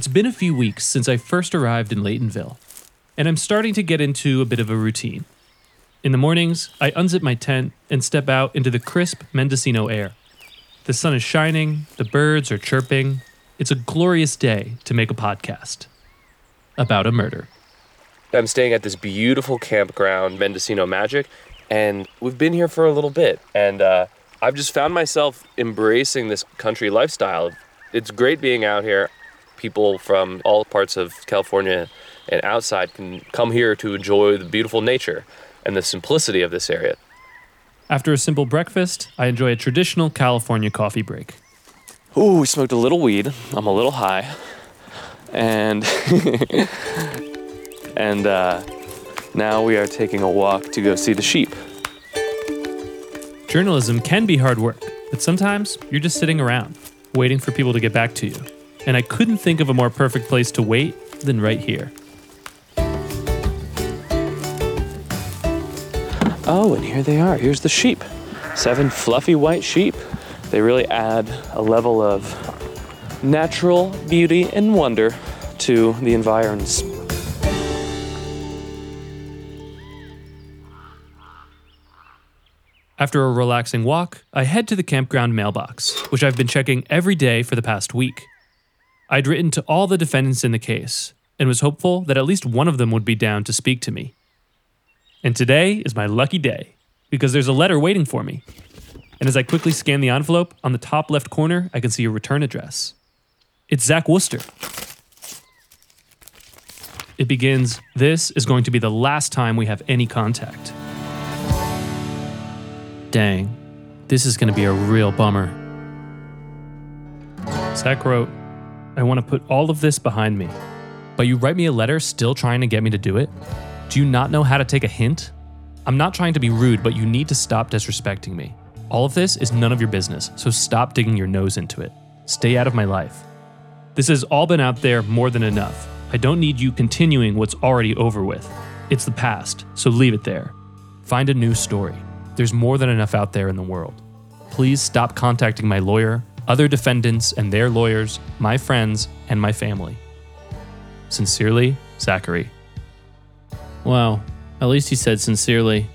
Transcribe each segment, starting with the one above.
It's been a few weeks since I first arrived in Laytonville, and I'm starting to get into a bit of a routine. In the mornings, I unzip my tent and step out into the crisp Mendocino air. The sun is shining, the birds are chirping. It's a glorious day to make a podcast about a murder. I'm staying at this beautiful campground, Mendocino Magic, and we've been here for a little bit. And uh, I've just found myself embracing this country lifestyle. It's great being out here. People from all parts of California and outside can come here to enjoy the beautiful nature and the simplicity of this area. After a simple breakfast, I enjoy a traditional California coffee break. Ooh, we smoked a little weed. I'm a little high. And and uh, now we are taking a walk to go see the sheep. Journalism can be hard work, but sometimes you're just sitting around, waiting for people to get back to you. And I couldn't think of a more perfect place to wait than right here. Oh, and here they are. Here's the sheep. Seven fluffy white sheep. They really add a level of natural beauty and wonder to the environs. After a relaxing walk, I head to the campground mailbox, which I've been checking every day for the past week. I'd written to all the defendants in the case and was hopeful that at least one of them would be down to speak to me. And today is my lucky day because there's a letter waiting for me. And as I quickly scan the envelope, on the top left corner, I can see a return address. It's Zach Wooster. It begins This is going to be the last time we have any contact. Dang, this is going to be a real bummer. Zach wrote, I want to put all of this behind me, but you write me a letter still trying to get me to do it? Do you not know how to take a hint? I'm not trying to be rude, but you need to stop disrespecting me. All of this is none of your business, so stop digging your nose into it. Stay out of my life. This has all been out there more than enough. I don't need you continuing what's already over with. It's the past, so leave it there. Find a new story. There's more than enough out there in the world. Please stop contacting my lawyer, other defendants and their lawyers, my friends, and my family. Sincerely, Zachary. Wow, at least he said sincerely.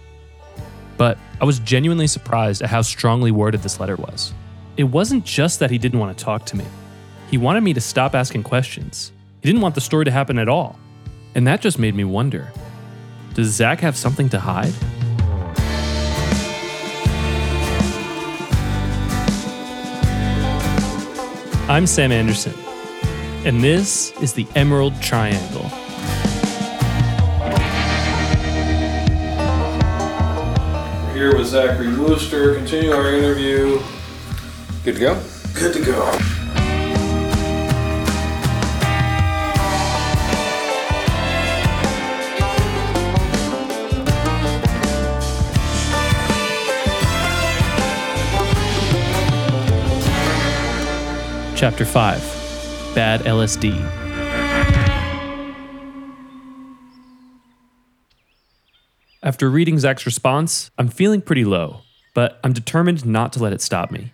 But I was genuinely surprised at how strongly worded this letter was. It wasn't just that he didn't want to talk to me, he wanted me to stop asking questions. He didn't want the story to happen at all. And that just made me wonder does Zach have something to hide? I'm Sam Anderson, and this is the Emerald Triangle. We're here with Zachary Wooster. Continue our interview. Good to go? Good to go. Chapter 5 Bad LSD. After reading Zach's response, I'm feeling pretty low, but I'm determined not to let it stop me.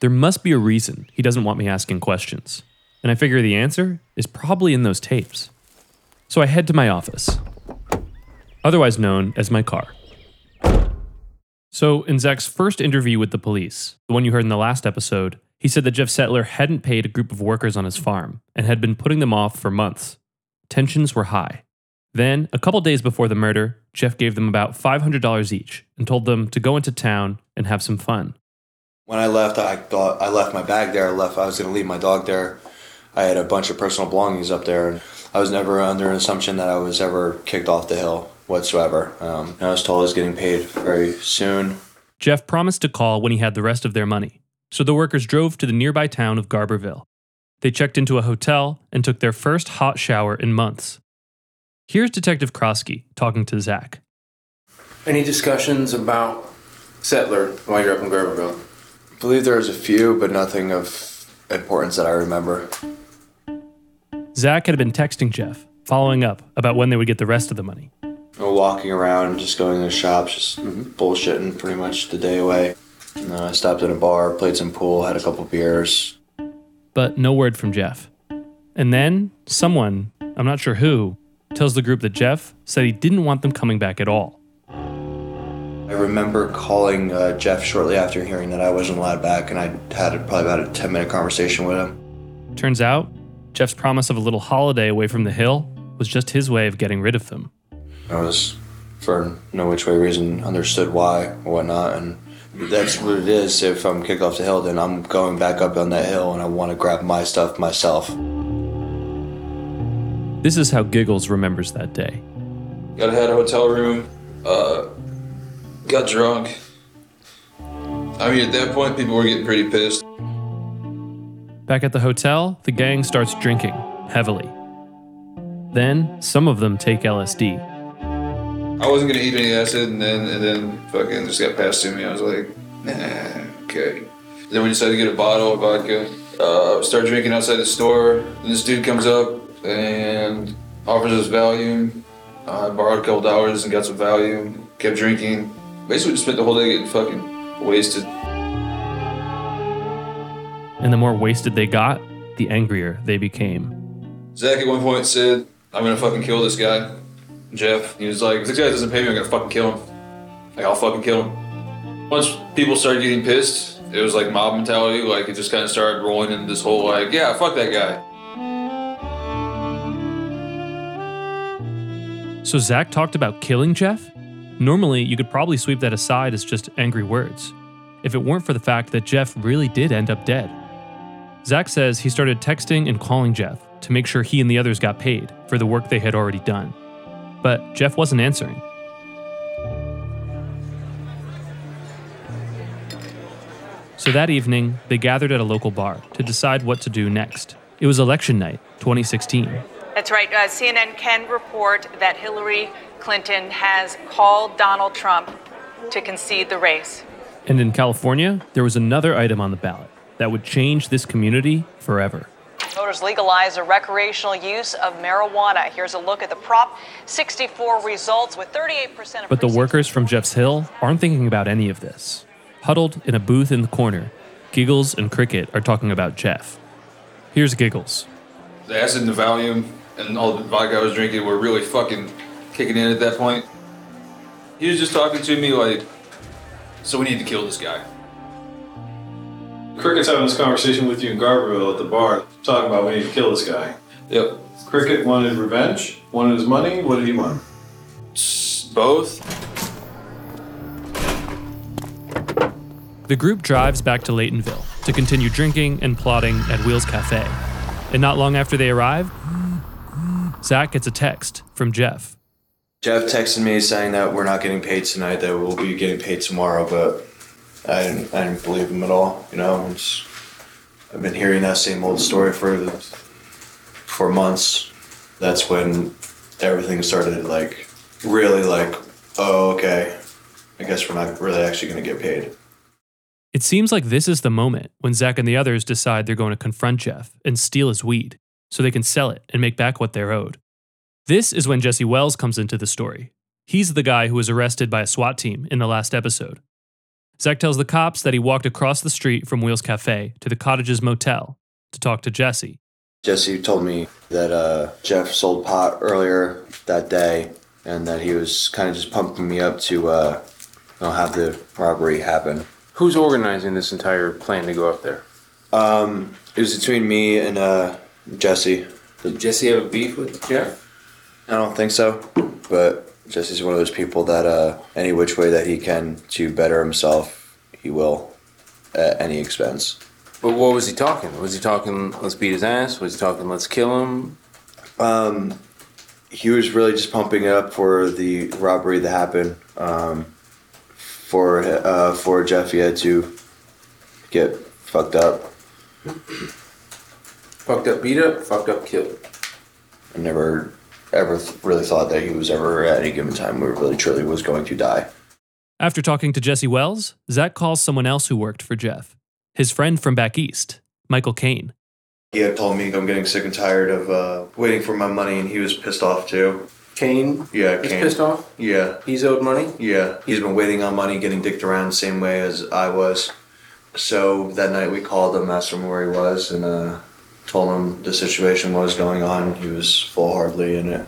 There must be a reason he doesn't want me asking questions, and I figure the answer is probably in those tapes. So I head to my office, otherwise known as my car. So, in Zach's first interview with the police, the one you heard in the last episode, he said that Jeff Settler hadn't paid a group of workers on his farm and had been putting them off for months. Tensions were high. Then, a couple days before the murder, Jeff gave them about $500 each and told them to go into town and have some fun. When I left, I thought I left my bag there. I left. I was going to leave my dog there. I had a bunch of personal belongings up there, and I was never under an assumption that I was ever kicked off the hill whatsoever. Um, I was told I was getting paid very soon. Jeff promised to call when he had the rest of their money, so the workers drove to the nearby town of Garberville. They checked into a hotel and took their first hot shower in months. Here's Detective Krosky talking to Zach. Any discussions about Settler while you're up in Garberville? I believe there was a few, but nothing of importance that I remember. Zach had been texting Jeff, following up about when they would get the rest of the money. Walking around, just going to the shops, just mm-hmm. bullshitting pretty much the day away. Uh, I stopped at a bar, played some pool, had a couple beers. But no word from Jeff. And then someone, I'm not sure who, tells the group that Jeff said he didn't want them coming back at all. I remember calling uh, Jeff shortly after hearing that I wasn't allowed back, and I had probably about a 10 minute conversation with him. Turns out, Jeff's promise of a little holiday away from the hill was just his way of getting rid of them. I was, for no which way reason, understood why or whatnot, and that's what it is. If I'm kicked off the hill, then I'm going back up on that hill, and I want to grab my stuff myself. This is how Giggles remembers that day. Got had a hotel room. Uh, got drunk. I mean, at that point, people were getting pretty pissed. Back at the hotel, the gang starts drinking heavily. Then, some of them take LSD. I wasn't gonna eat any acid, and then and then fucking just got passed to me. I was like, nah, okay. Then we decided to get a bottle of vodka. Uh, start drinking outside the store. And this dude comes up and offers us Valium. Uh, I borrowed a couple dollars and got some Valium. Kept drinking. Basically, just spent the whole day getting fucking wasted. And the more wasted they got, the angrier they became. Zach at one point said, I'm gonna fucking kill this guy. Jeff, he was like, if this guy doesn't pay me, I'm gonna fucking kill him. Like, I'll fucking kill him. Once people started getting pissed, it was like mob mentality. Like, it just kind of started rolling into this whole, like, yeah, fuck that guy. So Zach talked about killing Jeff? Normally, you could probably sweep that aside as just angry words, if it weren't for the fact that Jeff really did end up dead. Zach says he started texting and calling Jeff to make sure he and the others got paid for the work they had already done. But Jeff wasn't answering. So that evening, they gathered at a local bar to decide what to do next. It was election night, 2016. That's right. Uh, CNN can report that Hillary Clinton has called Donald Trump to concede the race. And in California, there was another item on the ballot that would change this community forever. Voters legalize the recreational use of marijuana. Here's a look at the Prop 64 results with 38% of But the workers from Jeff's Hill aren't thinking about any of this. Huddled in a booth in the corner, Giggles and Cricket are talking about Jeff. Here's Giggles. The acid and the Valium and all the vodka I was drinking were really fucking kicking in at that point. He was just talking to me like, so we need to kill this guy. Cricket's having this conversation with you in Garberville at the bar, talking about we need to kill this guy. Yep. Cricket wanted revenge, wanted his money. What did he want? Both. The group drives back to Laytonville to continue drinking and plotting at Wheels Cafe. And not long after they arrive, Zach gets a text from Jeff. Jeff texted me saying that we're not getting paid tonight, that we'll be getting paid tomorrow, but I didn't, I didn't believe him at all. You know, it's, I've been hearing that same old story for for months. That's when everything started like really like, oh okay, I guess we're not really actually going to get paid. It seems like this is the moment when Zach and the others decide they're going to confront Jeff and steal his weed so they can sell it and make back what they're owed. This is when Jesse Wells comes into the story. He's the guy who was arrested by a SWAT team in the last episode. Zach tells the cops that he walked across the street from Wheels Cafe to the cottage's motel to talk to Jesse. Jesse told me that uh, Jeff sold pot earlier that day, and that he was kind of just pumping me up to uh, you know, have the robbery happen. Who's organizing this entire plan to go up there? Um, it was between me and uh, Jesse. Did Jesse have a beef with Jeff? I don't think so, but Jesse's one of those people that uh, any which way that he can to better himself, he will at any expense. But what was he talking? Was he talking, let's beat his ass? Was he talking, let's kill him? Um, he was really just pumping it up for the robbery that happened. Um, for uh, for Jeff, he had to get fucked up. Fucked up, beat up, fucked up, killed. I never ever th- really thought that he was ever at any given time where really truly was going to die. After talking to Jesse Wells, Zach calls someone else who worked for Jeff, his friend from back east, Michael Kane. He had told me I'm getting sick and tired of uh, waiting for my money, and he was pissed off too. Kane Yeah, is Kane. pissed off? Yeah, He's owed money? yeah. He's been waiting on money, getting dicked around the same way as I was. So that night we called him, asked him where he was, and uh, told him the situation was going on. He was full heartedly in it.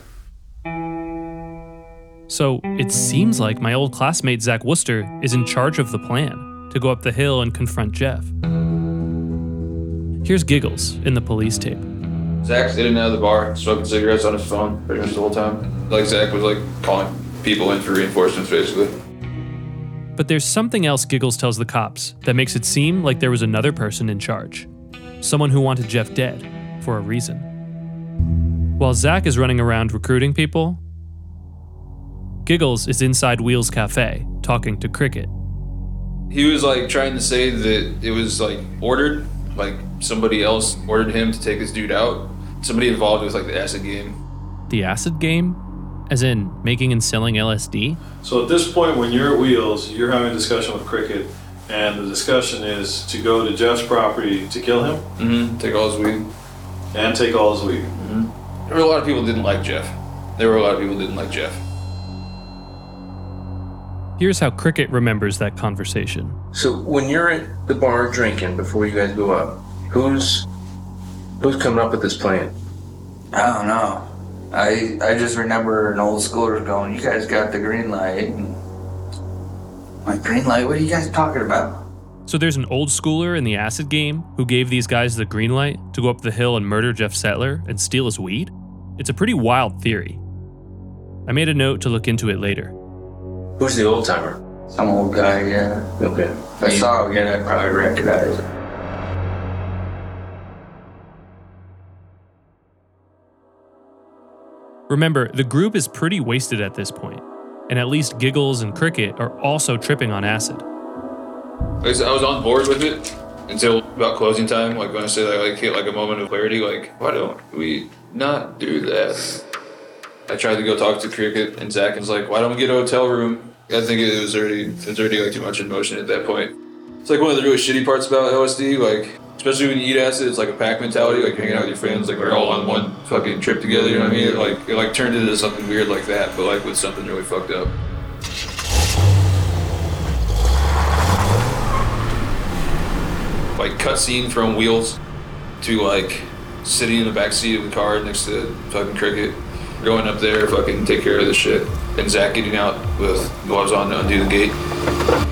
So it seems like my old classmate Zach Wooster is in charge of the plan to go up the hill and confront Jeff. Here's Giggles in the police tape. Zach's in and out of the bar, smoking cigarettes on his phone pretty much the whole time. Like Zach was like calling people in for reinforcements basically. But there's something else Giggles tells the cops that makes it seem like there was another person in charge. Someone who wanted Jeff dead for a reason. While Zach is running around recruiting people, Giggles is inside Wheels Cafe talking to Cricket. He was like trying to say that it was like ordered, like somebody else ordered him to take this dude out. Somebody involved with like the acid game. The acid game? As in making and selling LSD? So at this point, when you're at Wheels, you're having a discussion with Cricket, and the discussion is to go to Jeff's property to kill him Mm-hmm. Take all his weed. and take all his weed. There were a lot of people that didn't like Jeff. There were a lot of people that didn't like Jeff. Here's how Cricket remembers that conversation. So when you're at the bar drinking before you guys go up, who's who's coming up with this plan? I don't know. I I just remember an old schooler going, "You guys got the green light." And I'm like green light? What are you guys talking about? So there's an old schooler in the acid game who gave these guys the green light to go up the hill and murder Jeff Settler and steal his weed? It's a pretty wild theory. I made a note to look into it later. Who's the old timer? Some old guy, yeah. Okay. If I saw him again, I'd probably recognize him. Remember, the group is pretty wasted at this point, and at least Giggles and Cricket are also tripping on acid. I was on board with it until about closing time. Like when I that, like hit like a moment of clarity. Like why don't we not do that? I tried to go talk to Cricket and Zach and was like, why don't we get a hotel room? I think it was already it was already like too much in motion at that point. It's like one of the really shitty parts about LSD. Like especially when you eat acid, it's like a pack mentality. Like hanging out with your friends, like we're all on one fucking trip together. You know what I mean? Like it like turned into something weird like that, but like with something really fucked up. like cutscene from Wheels to like sitting in the back seat of the car next to fucking Cricket, going up there, fucking take care of the shit, and Zach getting out with gloves on to undo the gate.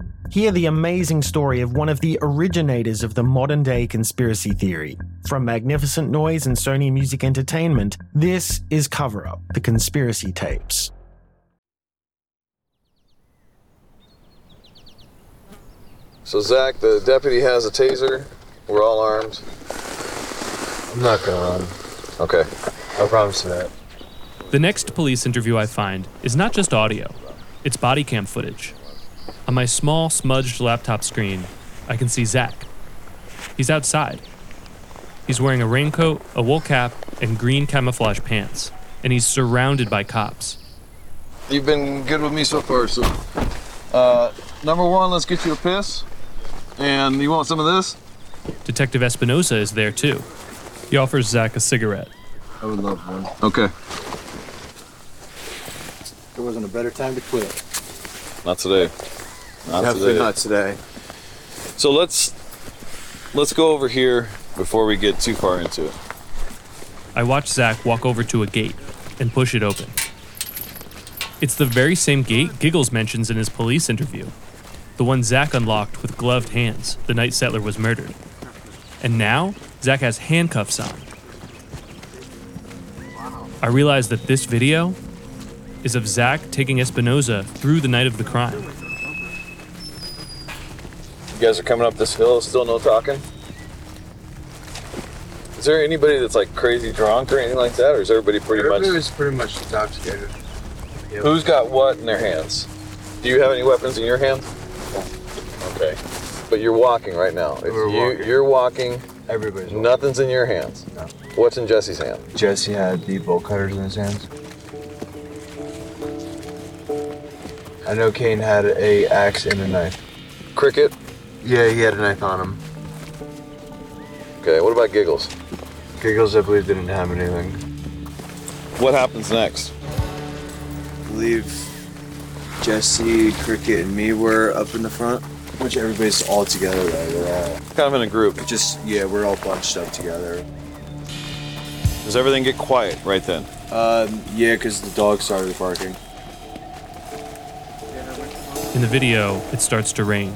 Hear the amazing story of one of the originators of the modern day conspiracy theory. From Magnificent Noise and Sony Music Entertainment, this is Cover Up, the conspiracy tapes. So, Zach, the deputy has a taser. We're all armed. I'm not gonna run. Okay. I promise you that. The next police interview I find is not just audio, it's body cam footage. On my small, smudged laptop screen, I can see Zach. He's outside. He's wearing a raincoat, a wool cap, and green camouflage pants, and he's surrounded by cops. You've been good with me so far, so. Uh, number one, let's get you a piss. And you want some of this? Detective Espinosa is there too. He offers Zach a cigarette. I would love one. Okay. There wasn't a better time to quit. Not today. Not Definitely today. not today. So let's let's go over here before we get too far into it. I watch Zach walk over to a gate and push it open. It's the very same gate Giggles mentions in his police interview, the one Zach unlocked with gloved hands the night Settler was murdered. And now, Zach has handcuffs on. I realize that this video is of Zach taking Espinoza through the night of the crime. You guys are coming up this hill, still no talking? Is there anybody that's like crazy drunk or anything like that, or is everybody pretty Everybody much? was pretty much intoxicated. Who's got what in their hands? Do you have any weapons in your hands? Okay, but you're walking right now. If We're you, walking. You're walking. Everybody's walking. Nothing's in your hands. No. What's in Jesse's hand? Jesse had the bolt cutters in his hands. I know Kane had a axe and a knife. Cricket. Yeah, he had a knife on him. Okay. What about Giggles? Giggles, I believe, didn't have anything. What happens next? I believe Jesse, Cricket, and me were up in the front. Which everybody's all together. Though. We're all kind of in a group. Just yeah, we're all bunched up together. Does everything get quiet right then? Um, yeah, because the dog started barking. In the video, it starts to rain.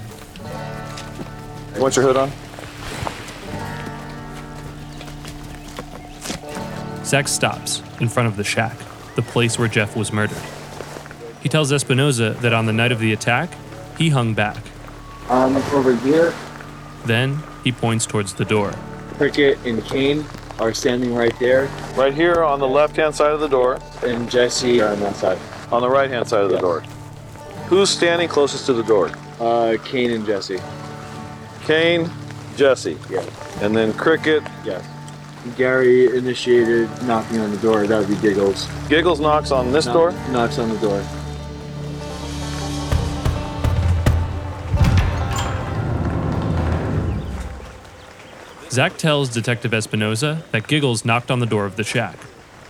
What's your hood on? Zach stops in front of the shack, the place where Jeff was murdered. He tells Espinoza that on the night of the attack, he hung back. Um, over here, Then he points towards the door. Cricket and Kane are standing right there, Right here on the left-hand side of the door. and Jesse are on that side. On the right-hand side of the door. Who's standing closest to the door? Uh, Kane and Jesse. Kane, Jesse. Yeah. And then Cricket. Yes. Gary initiated knocking on the door. That would be Giggles. Giggles knocks on this Knock- door. Knocks on the door. Zach tells Detective Espinoza that Giggles knocked on the door of the shack.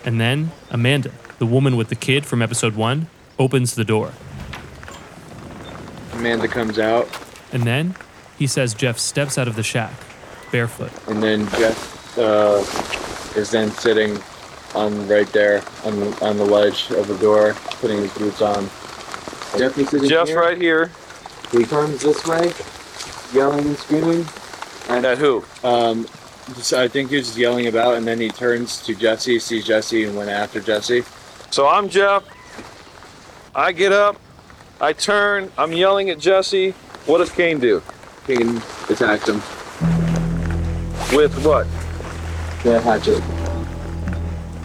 And then Amanda, the woman with the kid from episode 1, opens the door. Amanda comes out, And then he says Jeff steps out of the shack, barefoot. and then Jeff uh, is then sitting on right there on on the ledge of the door, putting his boots on. Jeff is sitting Jeff's here. right here. He turns this way, yelling and screaming. And at who? Um, just, I think he was yelling about, and then he turns to Jesse, sees Jesse, and went after Jesse. So I'm Jeff. I get up. I turn. I'm yelling at Jesse. What does Kane do? Kane attacked him. With what? The hatchet.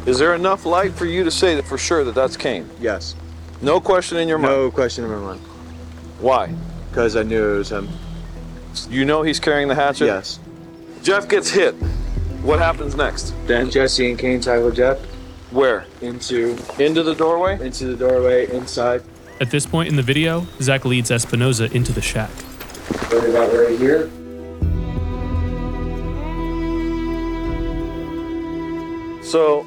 Is there enough light for you to say that for sure that that's Kane? Yes. No question in your mind. No question in my mind. Why? Because I knew it was him. You know he's carrying the hatchet? Yes. Jeff gets hit. What happens next? Then Jesse and Kane tackle Jeff Where? into Into the doorway? into the doorway inside. At this point in the video, Zach leads Espinoza into the shack. Right about right here. So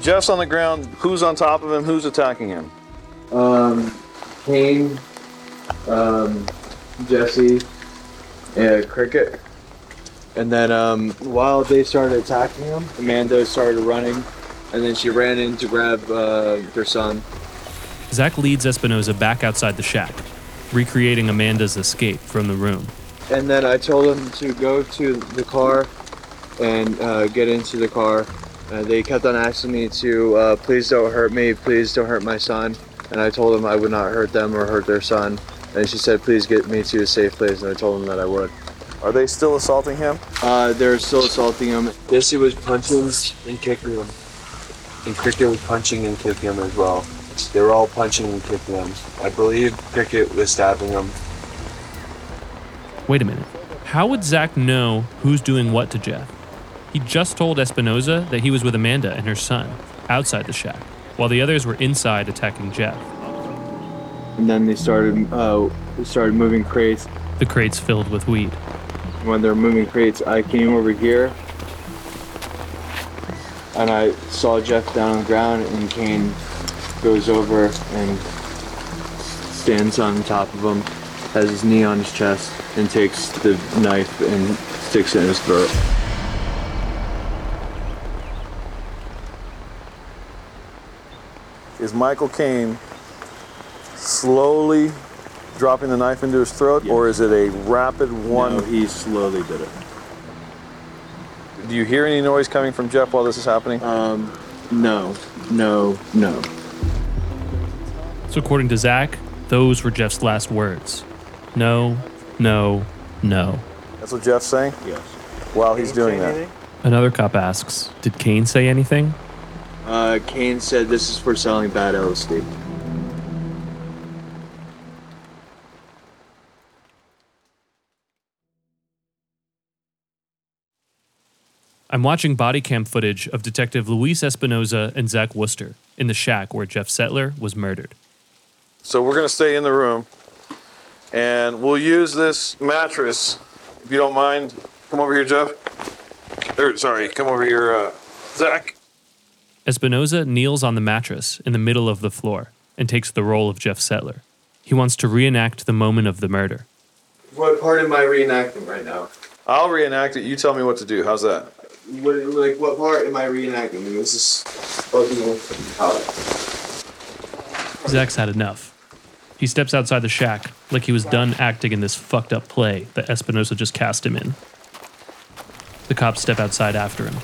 Jeff's on the ground. Who's on top of him? Who's attacking him? Um, Kane, um, Jesse, and Cricket. And then um, while they started attacking him, Amanda started running, and then she ran in to grab uh, their son. Zach leads Espinoza back outside the shack, recreating Amanda's escape from the room. And then I told him to go to the car and uh, get into the car. Uh, they kept on asking me to uh, please don't hurt me, please don't hurt my son. And I told them I would not hurt them or hurt their son. And she said, please get me to a safe place. And I told them that I would. Are they still assaulting him? Uh, they're still assaulting him. Jesse was punching and kicking him. And Cricket was punching and kicking him as well. They were all punching and kicking him. I believe Cricket was stabbing him. Wait a minute. How would Zach know who's doing what to Jeff? He just told Espinoza that he was with Amanda and her son outside the shack, while the others were inside attacking Jeff. And then they started uh, started moving crates. The crates filled with weed. When they're moving crates, I came over here and I saw Jeff down on the ground, and Kane goes over and stands on top of him, has his knee on his chest, and takes the knife and sticks it in his throat. Is Michael Kane slowly dropping the knife into his throat, or is it a rapid one? No, he slowly did it. Do you hear any noise coming from Jeff while this is happening? Um, No, no, no. So, according to Zach, those were Jeff's last words. No, no, no. That's what Jeff's saying? Yes. While he's doing that. Another cop asks, Did Kane say anything? Uh, Kane said this is for selling bad LSD. I'm watching body cam footage of Detective Luis Espinoza and Zach Wooster in the shack where Jeff Settler was murdered. So we're gonna stay in the room, and we'll use this mattress. If you don't mind, come over here, Jeff. Or, sorry, come over here, uh, Zach. Espinoza kneels on the mattress in the middle of the floor and takes the role of Jeff Settler. He wants to reenact the moment of the murder. What part am I reenacting right now? I'll reenact it. You tell me what to do. How's that? What, like, what part am I reenacting? This is fucking Zach's had enough. He steps outside the shack like he was done acting in this fucked up play that Espinosa just cast him in. The cops step outside after him.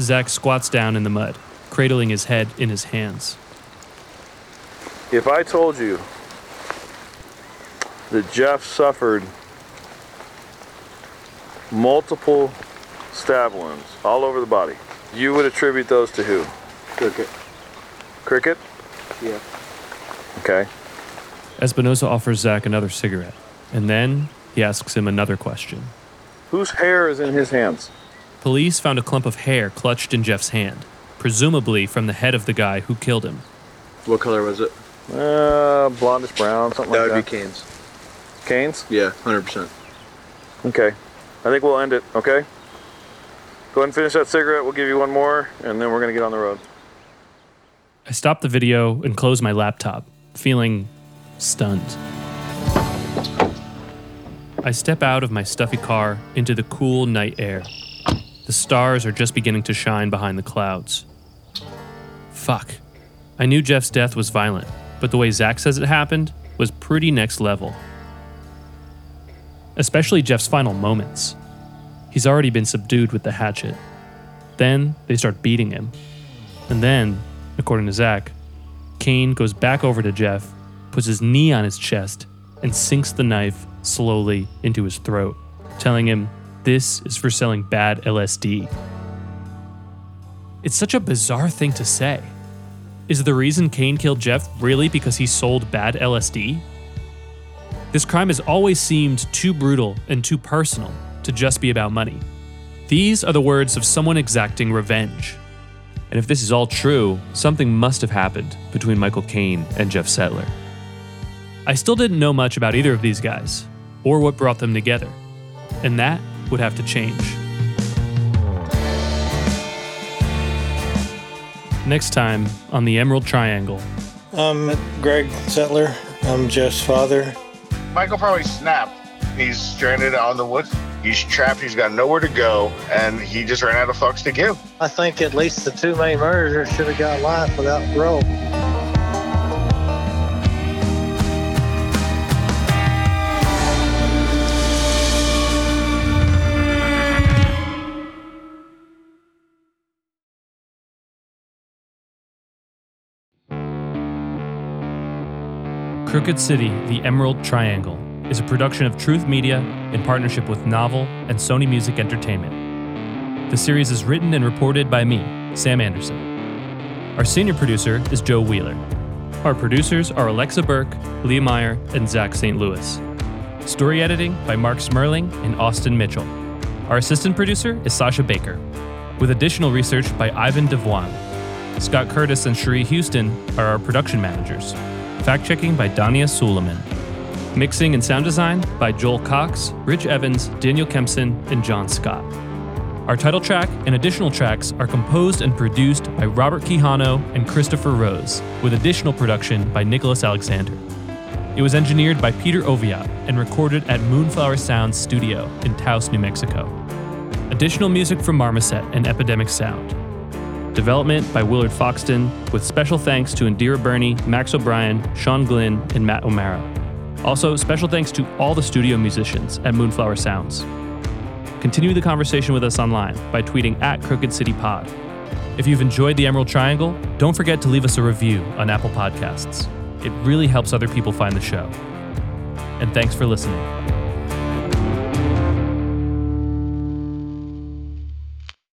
Zach squats down in the mud, cradling his head in his hands. If I told you that Jeff suffered multiple stab wounds all over the body, you would attribute those to who? Cricket. Cricket? Yeah. Okay. Espinosa offers Zach another cigarette, and then he asks him another question. Whose hair is in his hands? Police found a clump of hair clutched in Jeff's hand, presumably from the head of the guy who killed him. What color was it? Uh, blondish brown, something That like would that. be Kane's. Canes? Yeah, 100%. Okay. I think we'll end it, okay? Go ahead and finish that cigarette. We'll give you one more, and then we're going to get on the road. I stop the video and close my laptop, feeling stunned. I step out of my stuffy car into the cool night air. The stars are just beginning to shine behind the clouds. Fuck. I knew Jeff's death was violent, but the way Zach says it happened was pretty next level. Especially Jeff's final moments. He's already been subdued with the hatchet. Then they start beating him. And then, according to Zach, Kane goes back over to Jeff, puts his knee on his chest, and sinks the knife slowly into his throat, telling him this is for selling bad LSD. It's such a bizarre thing to say. Is the reason Kane killed Jeff really because he sold bad LSD? This crime has always seemed too brutal and too personal to just be about money. These are the words of someone exacting revenge. And if this is all true, something must have happened between Michael Kane and Jeff Settler. I still didn't know much about either of these guys, or what brought them together, and that would have to change. Next time on the Emerald Triangle. I'm Greg Settler. I'm Jeff's father. Michael probably snapped. He's stranded on the woods. He's trapped. He's got nowhere to go, and he just ran out of fucks to give. I think at least the two main murderers should have got life without parole. Crooked City, The Emerald Triangle is a production of Truth Media in partnership with Novel and Sony Music Entertainment. The series is written and reported by me, Sam Anderson. Our senior producer is Joe Wheeler. Our producers are Alexa Burke, Leah Meyer, and Zach St. Louis. Story editing by Marc Smerling and Austin Mitchell. Our assistant producer is Sasha Baker, with additional research by Ivan Devoine. Scott Curtis and Cherie Houston are our production managers. Fact checking by Dania Suleiman. Mixing and sound design by Joel Cox, Rich Evans, Daniel Kempson, and John Scott. Our title track and additional tracks are composed and produced by Robert Quijano and Christopher Rose, with additional production by Nicholas Alexander. It was engineered by Peter Oviat and recorded at Moonflower Sound Studio in Taos, New Mexico. Additional music from Marmoset and Epidemic Sound. Development by Willard Foxton, with special thanks to Indira Burney, Max O'Brien, Sean Glynn, and Matt O'Mara. Also, special thanks to all the studio musicians at Moonflower Sounds. Continue the conversation with us online by tweeting at Crooked City Pod. If you've enjoyed the Emerald Triangle, don't forget to leave us a review on Apple Podcasts. It really helps other people find the show. And thanks for listening.